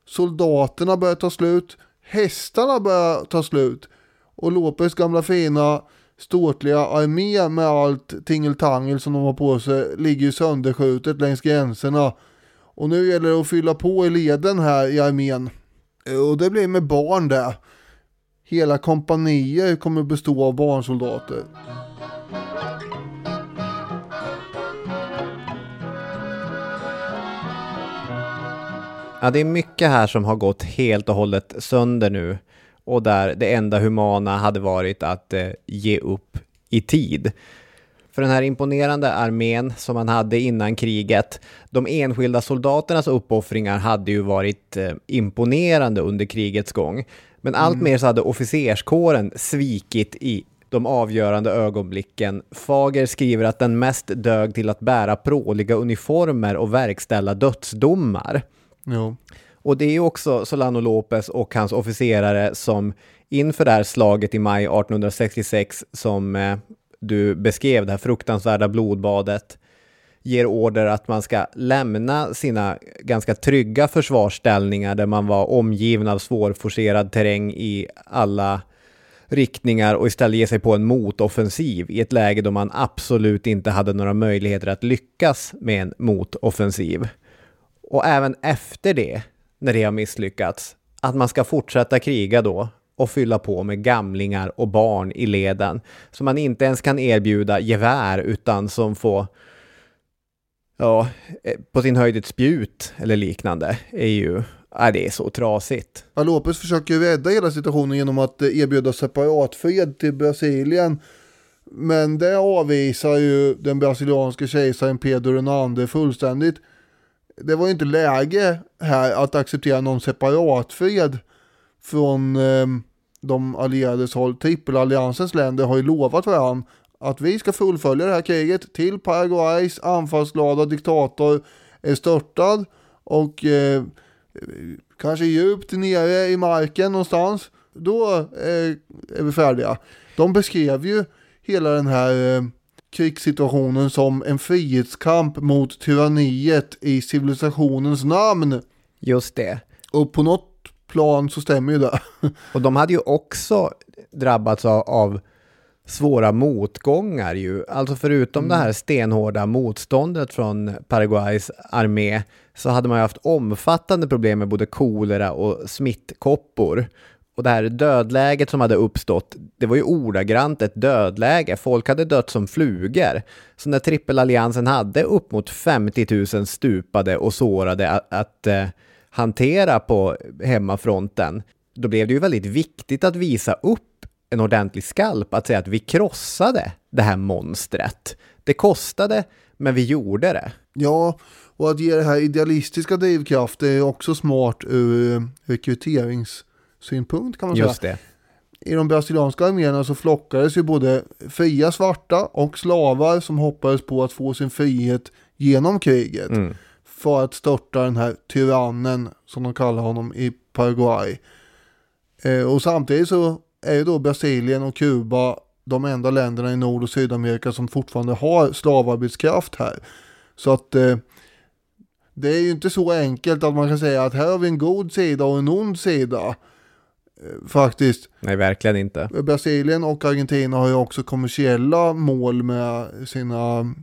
Soldaterna börjar ta slut, hästarna börjar ta slut och Lopez gamla fina ståtliga armé med allt tingeltangel som de har på sig ligger ju sönderskjutet längs gränserna. Och nu gäller det att fylla på i leden här i armén. Och det blir med barn det. Hela kompanier kommer bestå av barnsoldater. Ja, det är mycket här som har gått helt och hållet sönder nu och där det enda humana hade varit att eh, ge upp i tid. För den här imponerande armén som man hade innan kriget, de enskilda soldaternas uppoffringar hade ju varit eh, imponerande under krigets gång. Men allt mer så hade officerskåren svikit i de avgörande ögonblicken. Fager skriver att den mest dög till att bära pråliga uniformer och verkställa dödsdomar. Jo. Och det är också Solano Lopez och hans officerare som inför det här slaget i maj 1866 som eh, du beskrev, det här fruktansvärda blodbadet, ger order att man ska lämna sina ganska trygga försvarsställningar där man var omgiven av svårforcerad terräng i alla riktningar och istället ge sig på en motoffensiv i ett läge då man absolut inte hade några möjligheter att lyckas med en motoffensiv. Och även efter det, när det har misslyckats, att man ska fortsätta kriga då och fylla på med gamlingar och barn i leden som man inte ens kan erbjuda gevär utan som får ja, eh, på sin höjd ett spjut eller liknande är ju, ja, det är så trasigt. Ja, Lopez försöker ju rädda hela situationen genom att eh, erbjuda separatfred till Brasilien. Men det avvisar ju den brasilianske kejsaren Pedro II fullständigt. Det var ju inte läge här att acceptera någon separatfred från eh, de allierades håll. Trippelalliansens länder har ju lovat varandra att vi ska fullfölja det här kriget till Paraguays anfallsglada diktator är störtad och eh, kanske djupt nere i marken någonstans. Då eh, är vi färdiga. De beskrev ju hela den här eh, krigssituationen som en frihetskamp mot tyranniet i civilisationens namn. Just det. Och på något plan så stämmer ju det. (laughs) Och de hade ju också drabbats av, av svåra motgångar ju. Alltså förutom det här stenhårda motståndet från Paraguays armé så hade man ju haft omfattande problem med både kolera och smittkoppor. Och det här dödläget som hade uppstått, det var ju ordagrant ett dödläge. Folk hade dött som flugor. Så när trippelalliansen hade upp mot 50 000 stupade och sårade att, att eh, hantera på hemmafronten, då blev det ju väldigt viktigt att visa upp en ordentlig skalp, att säga att vi krossade det här monstret. Det kostade, men vi gjorde det. Ja, och att ge det här idealistiska drivkraft är också smart ur eh, rekryterings rekryteringssynpunkt kan man Just säga. det. I de brasilianska arméerna så flockades ju både fria svarta och slavar som hoppades på att få sin frihet genom kriget. Mm. För att störta den här tyrannen som de kallar honom i Paraguay. Eh, och samtidigt så är ju då Brasilien och Kuba de enda länderna i Nord och Sydamerika som fortfarande har slavarbetskraft här. Så att eh, det är ju inte så enkelt att man kan säga att här har vi en god sida och en ond sida. Eh, Faktiskt. Nej, verkligen inte. Brasilien och Argentina har ju också kommersiella mål med sina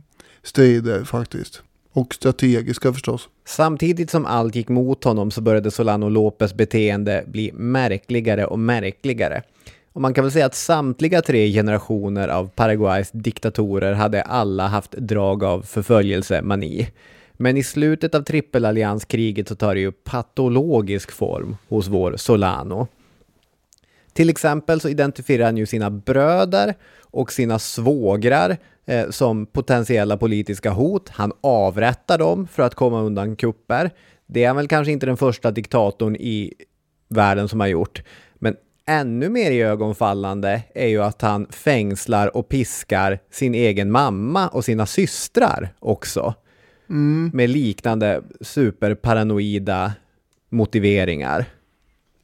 strider faktiskt. Och strategiska förstås. Samtidigt som allt gick mot honom så började Solano Lopez beteende bli märkligare och märkligare. Och man kan väl säga att samtliga tre generationer av Paraguays diktatorer hade alla haft drag av förföljelsemani. Men i slutet av trippelallianskriget så tar det ju patologisk form hos vår Solano. Till exempel så identifierar han ju sina bröder och sina svågrar eh, som potentiella politiska hot. Han avrättar dem för att komma undan kupper. Det är han väl kanske inte den första diktatorn i världen som har gjort. Men ännu mer i ögonfallande är ju att han fängslar och piskar sin egen mamma och sina systrar också. Med liknande superparanoida motiveringar.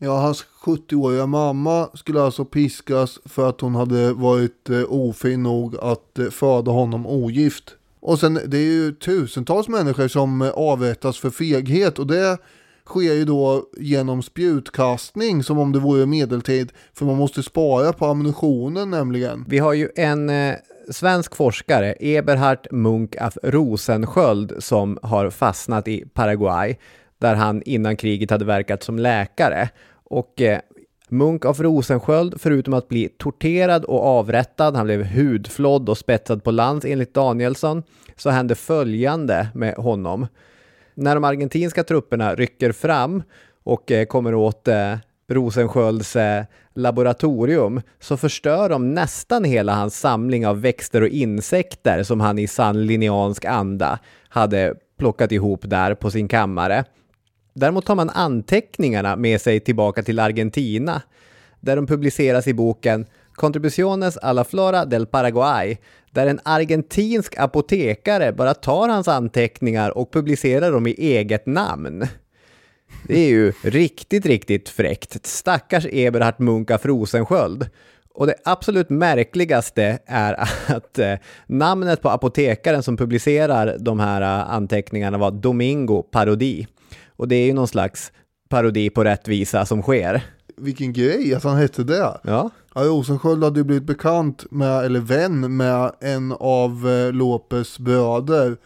Ja, hans 70-åriga mamma skulle alltså piskas för att hon hade varit eh, ofin nog att eh, föda honom ogift. Och sen det är ju tusentals människor som eh, avrättas för feghet och det sker ju då genom spjutkastning som om det vore medeltid. För man måste spara på ammunitionen nämligen. Vi har ju en eh, svensk forskare, Eberhard Munk af Rosensköld, som har fastnat i Paraguay, där han innan kriget hade verkat som läkare. Och eh, Munk av Rosensköld, förutom att bli torterad och avrättad, han blev hudflådd och spetsad på lans enligt Danielsson, så hände följande med honom. När de argentinska trupperna rycker fram och eh, kommer åt eh, Rosenskölds eh, laboratorium så förstör de nästan hela hans samling av växter och insekter som han i sann linneansk anda hade plockat ihop där på sin kammare. Däremot tar man anteckningarna med sig tillbaka till Argentina där de publiceras i boken Contribuciones a la flora del Paraguay där en argentinsk apotekare bara tar hans anteckningar och publicerar dem i eget namn. Det är ju riktigt, riktigt fräckt. Stackars Eberhard Munk af Och det absolut märkligaste är att eh, namnet på apotekaren som publicerar de här eh, anteckningarna var Domingo Parodi. Och det är ju någon slags parodi på rättvisa som sker. Vilken grej att han hette det. Ja, Ja, Rosensköld hade ju blivit bekant med, eller vän med en av eh, Lopez bröder.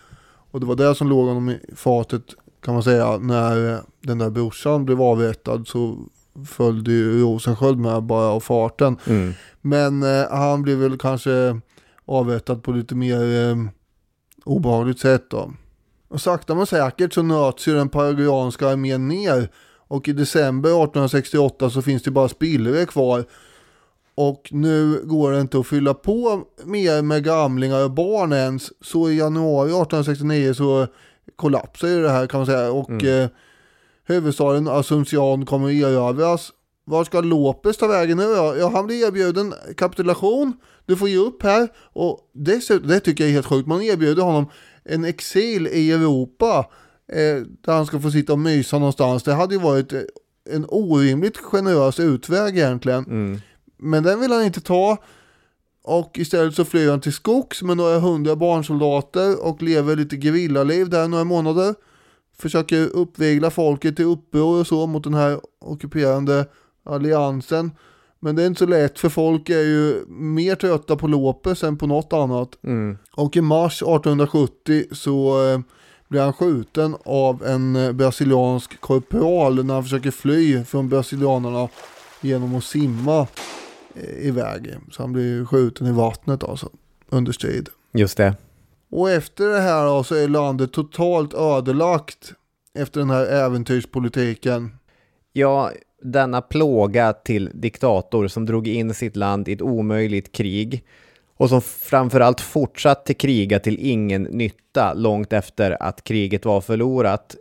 Och det var det som låg honom i fatet kan man säga. När eh, den där brorsan blev avrättad så följde ju Rosensköld med bara av farten. mm. Men eh, han blev väl kanske avrättad på lite mer eh, obehagligt sätt då. Och sakta men säkert så nöts ju den paraguayanska armén ner. Och i december 1868 så finns det bara spillror kvar. Och nu går det inte att fylla på mer med gamlingar och barn ens. Så i januari 1869 så kollapsar ju det här kan man säga. Och eh, huvudstaden Asunción kommer att erövras. Var ska Lopez ta vägen nu då? Ja, han blir erbjuden kapitulation. Du får ge upp här. Och dessutom, det tycker jag är helt sjukt. Man erbjuder honom en exil i Europa. Eh, där han ska få sitta och mysa någonstans. Det hade ju varit eh, en orimligt generös utväg egentligen. Mm. Men den vill han inte ta. Och istället så flyr han till skogs med några hundra barnsoldater och lever lite gerillaliv där några månader. Försöker uppvigla folket till uppror och så mot den här ockuperande alliansen. Men det är inte så lätt för folk är ju mer trötta på Lopez än på något annat. Mm. Och i mars 1870 så eh, blir han skjuten av en eh, brasiliansk korpral när han försöker fly från brasilianerna genom att simma eh, iväg. Så han blir skjuten i vattnet alltså, under strid. Just det. Och efter det här då, så är landet totalt ödelagt efter den här äventyrspolitiken. Ja, denna plåga till diktator som drog in sitt land i ett omöjligt krig och som framförallt fortsatte kriga till ingen nytta långt efter att kriget var förlorat.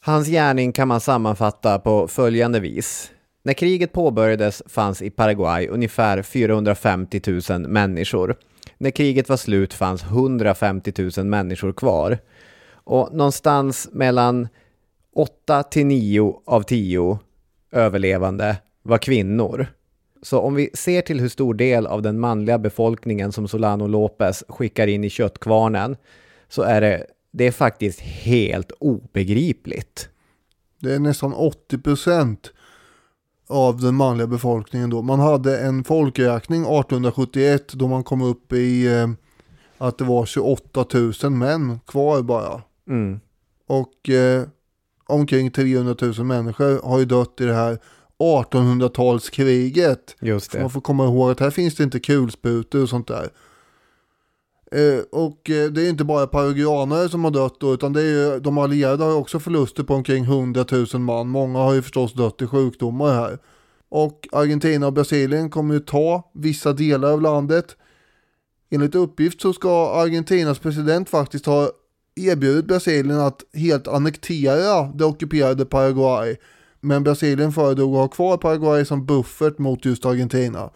Hans gärning kan man sammanfatta på följande vis. När kriget påbörjades fanns i Paraguay ungefär 450 000 människor. När kriget var slut fanns 150 000 människor kvar. Och någonstans mellan 8 till 9 av 10 överlevande var kvinnor. Så om vi ser till hur stor del av den manliga befolkningen som Solano Lopez skickar in i köttkvarnen så är det Det är faktiskt helt obegripligt. Det är nästan 80% av den manliga befolkningen då. Man hade en folkräkning 1871 då man kom upp i eh, att det var 28 000 män kvar bara. Mm. Och eh, omkring 300 000 människor har ju dött i det här 1800-talskriget. Just Så det. man får komma ihåg att här finns det inte kulsprutor och sånt där. Eh, och eh, det är inte bara paraguaner som har dött då, utan det är ju, de allierade har också förluster på omkring 100 000 man. Många har ju förstås dött i sjukdomar här. Och Argentina och Brasilien kommer ju ta vissa delar av landet. Enligt uppgift så ska Argentinas president faktiskt ha erbjudit Brasilien att helt annektera det ockuperade Paraguay. Men Brasilien föredrog att ha kvar Paraguay som buffert mot just Argentina.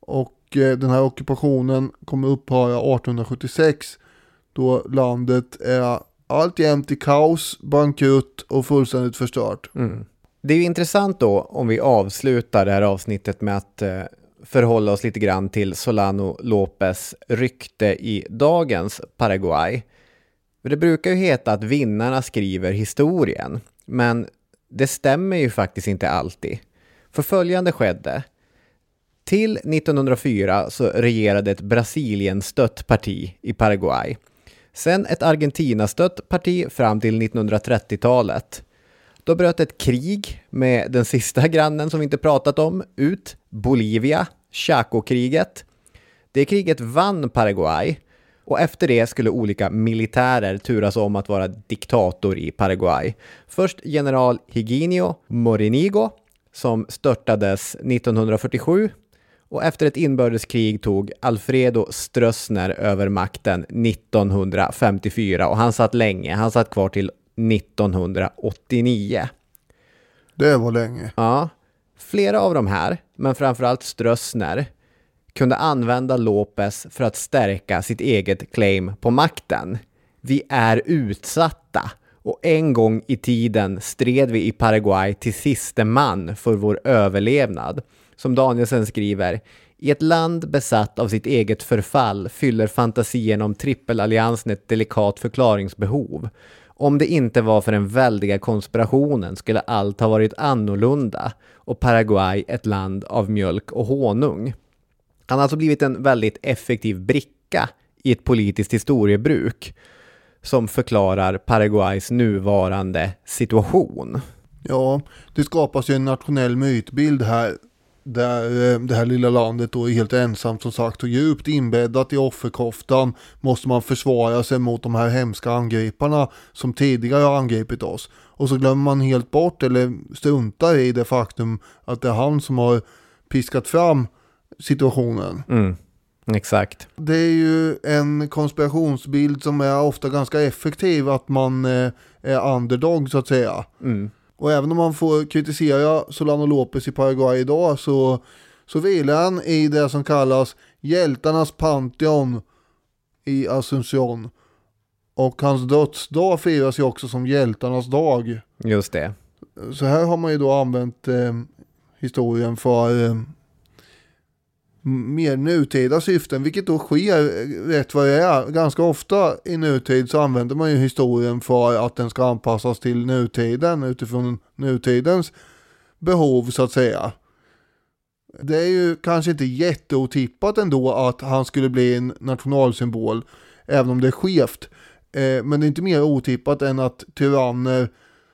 Och eh, den här ockupationen kommer upphöra 1876 då landet är alltjämt i kaos, bankrutt och fullständigt förstört. Mm. Det är ju intressant då om vi avslutar det här avsnittet med att eh, förhålla oss lite grann till Solano Lopez rykte i dagens Paraguay. För det brukar ju heta att vinnarna skriver historien, men det stämmer ju faktiskt inte alltid. För följande skedde. Till 1904 så regerade ett Brasilien-stött parti i Paraguay. Sen ett Argentina-stött parti fram till 1930-talet. Då bröt ett krig med den sista grannen som vi inte pratat om ut, Bolivia, Chaco-kriget. Det kriget vann Paraguay och efter det skulle olika militärer turas om att vara diktator i Paraguay. Först general Higinio Morinigo som störtades 1947 och efter ett inbördeskrig tog Alfredo Stroessner över makten 1954 och han satt länge, han satt kvar till 1989. Det var länge. Ja, flera av de här, men framförallt Stroessner, kunde använda Lopez för att stärka sitt eget claim på makten. Vi är utsatta och en gång i tiden stred vi i Paraguay till siste man för vår överlevnad. Som Danielsen skriver, i ett land besatt av sitt eget förfall fyller fantasien om trippelalliansen ett delikat förklaringsbehov. Om det inte var för den väldiga konspirationen skulle allt ha varit annorlunda och Paraguay ett land av mjölk och honung. Han har alltså blivit en väldigt effektiv bricka i ett politiskt historiebruk som förklarar Paraguays nuvarande situation. Ja, det skapas ju en nationell mytbild här. Där eh, det här lilla landet då är helt ensamt som sagt och djupt inbäddat i offerkoftan måste man försvara sig mot de här hemska angriparna som tidigare har angripit oss. Och så glömmer man helt bort eller struntar i det faktum att det är han som har piskat fram situationen. Mm, exakt. Det är ju en konspirationsbild som är ofta ganska effektiv att man eh, är underdog så att säga. Mm. Och även om man får kritisera Solano Lopez i Paraguay idag så, så vilar han i det som kallas hjältarnas Pantheon i Asunción. Och hans dödsdag firas ju också som hjältarnas dag. Just det. Så här har man ju då använt eh, historien för eh, mer nutida syften, vilket då sker eh, rätt vad det är. Ganska ofta i nutid så använder man ju historien för att den ska anpassas till nutiden utifrån nutidens behov så att säga. Det är ju kanske inte jätteotippat ändå att han skulle bli en nationalsymbol, även om det är skevt. Eh, men det är inte mer otippat än att tyranner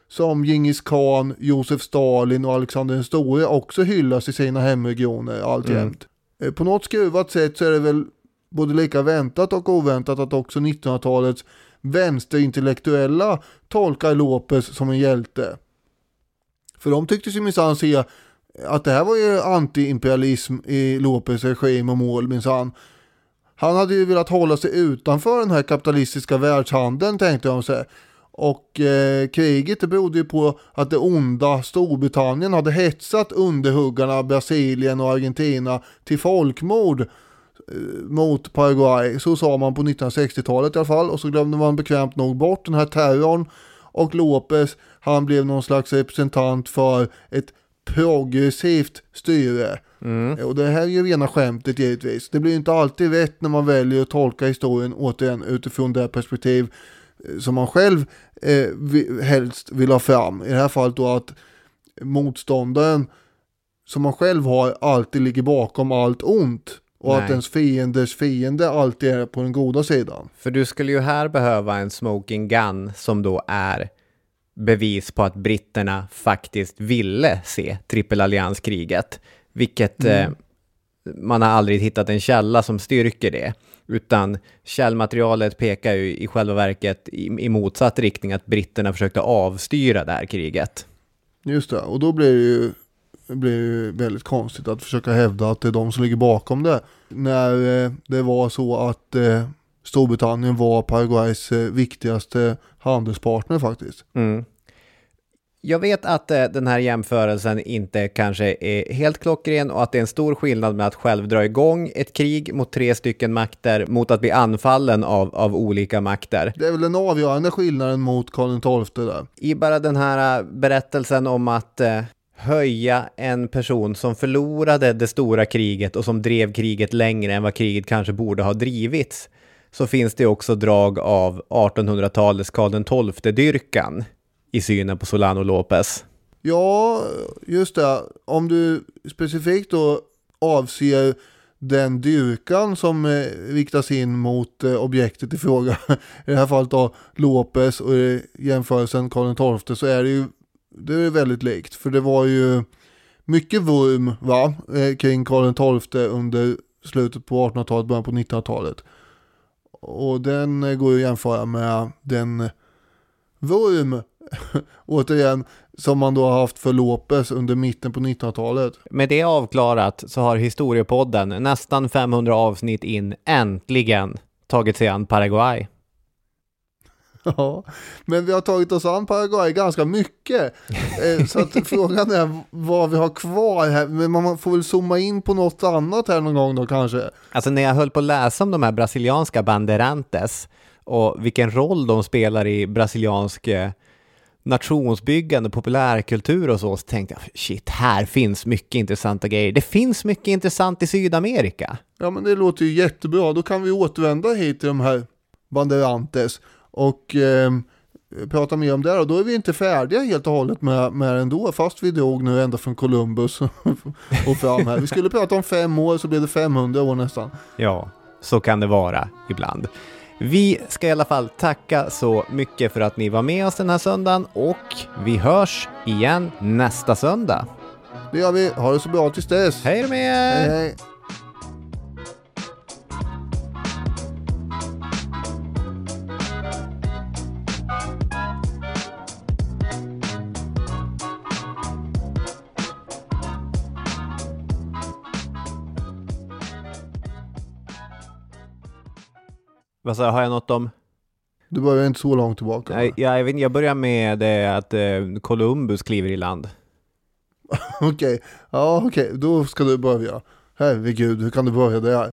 som Genghis khan, Josef Stalin och Alexander den store också hyllas i sina hemregioner alltjämt. Mm. Eh, på något skruvat sätt så är det väl både lika väntat och oväntat att också 1900-talets vänsterintellektuella tolkar Lopez som en hjälte. För de tycktes ju minsann se att det här var ju antiimperialism i Lopez regim och mål minsann. Han hade ju velat hålla sig utanför den här kapitalistiska världshandeln tänkte de sig. Och eh, kriget det berodde ju på att det onda Storbritannien hade hetsat underhuggarna Brasilien och Argentina till folkmord eh, mot Paraguay. Så sa man på 1960-talet i alla fall och så glömde man bekvämt nog bort den här terrorn och Lopez han blev någon slags representant för ett progressivt styre. Och det här är ju rena skämtet givetvis. Det blir inte alltid rätt när man väljer att tolka historien återigen utifrån det perspektiv eh, som man själv eh, helst vill ha fram. I det här fallet då att motståndaren som man själv har alltid ligger bakom allt ont. Och Nej. att ens fienders fiende alltid är på den goda sidan. För du skulle ju här behöva en smoking gun som då är bevis på att britterna faktiskt ville se trippelallianskriget. Vilket eh, man har aldrig hittat en källa som styrker det. Utan källmaterialet pekar ju i själva verket i, i motsatt riktning att britterna försökte avstyra det här kriget. Just det, och då blir det ju, blir ju väldigt konstigt att försöka hävda att det är de som ligger bakom det. När eh, det var så att eh, Storbritannien var Paraguays eh, viktigaste handelspartner faktiskt. Mm. Jag vet att eh, den här jämförelsen inte kanske är helt klockren och att det är en stor skillnad med att själv dra igång ett krig mot tre stycken makter mot att bli anfallen av, av olika makter. Det är väl den avgörande skillnaden mot Karl XII där. I bara den här eh, berättelsen om att eh, höja en person som förlorade det stora kriget och som drev kriget längre än vad kriget kanske borde ha drivits så finns det också drag av 1800-talets Karl XII-dyrkan i synen på Solano Lopez. Ja, just det. Om du specifikt då avser den dyrkan som eh, riktas in mot eh, objektet i fråga, (laughs) i det här fallet då Lopez och i jämförelsen Karl XII så är det ju det är väldigt likt. För det var ju mycket vurm va, eh, kring Karl XII under slutet på 1800-talet, början på 1900-talet. Och den eh, går ju att jämföra med den vurm, (laughs) återigen, som man då har haft för Lopez under mitten på 1900-talet. Med det avklarat så har Historiepodden nästan 500 avsnitt in äntligen tagit sig an Paraguay. (laughs) Ja, men vi har tagit oss an Paraguay ganska mycket. (laughs) Eh, Så att frågan är vad vi har kvar här. Men man får väl zooma in på något annat här någon gång då kanske. Alltså när jag höll på att läsa om de här brasilianska banderantes och vilken roll de spelar i brasiliansk eh, nationsbyggande, populärkultur och så, så tänkte jag shit, här finns mycket intressanta grejer. Det finns mycket intressant i Sydamerika. Ja men det låter ju jättebra. Då kan vi återvända hit till de här Banderantes och eh, prata mer om det. Och då är vi inte färdiga helt och hållet med, med det ändå. Fast vi drog nu ända från Columbus (laughs) och fram här. Vi skulle prata om fem år så blev det 500 år nästan. Ja, så kan det vara ibland. Vi ska i alla fall tacka så mycket för att ni var med oss den här söndagen och vi hörs igen nästa söndag. Det gör vi. Ha det så bra tills dess. Hej då med er! hej. hej. Vad sa jag, har jag något om? Du börjar inte så långt tillbaka. Nej, jag, jag, vet, inte, jag börjar med det att eh, Columbus kliver i land. (laughs) Okej, ja okej, då ska du börja. Herregud, hur kan du börja där?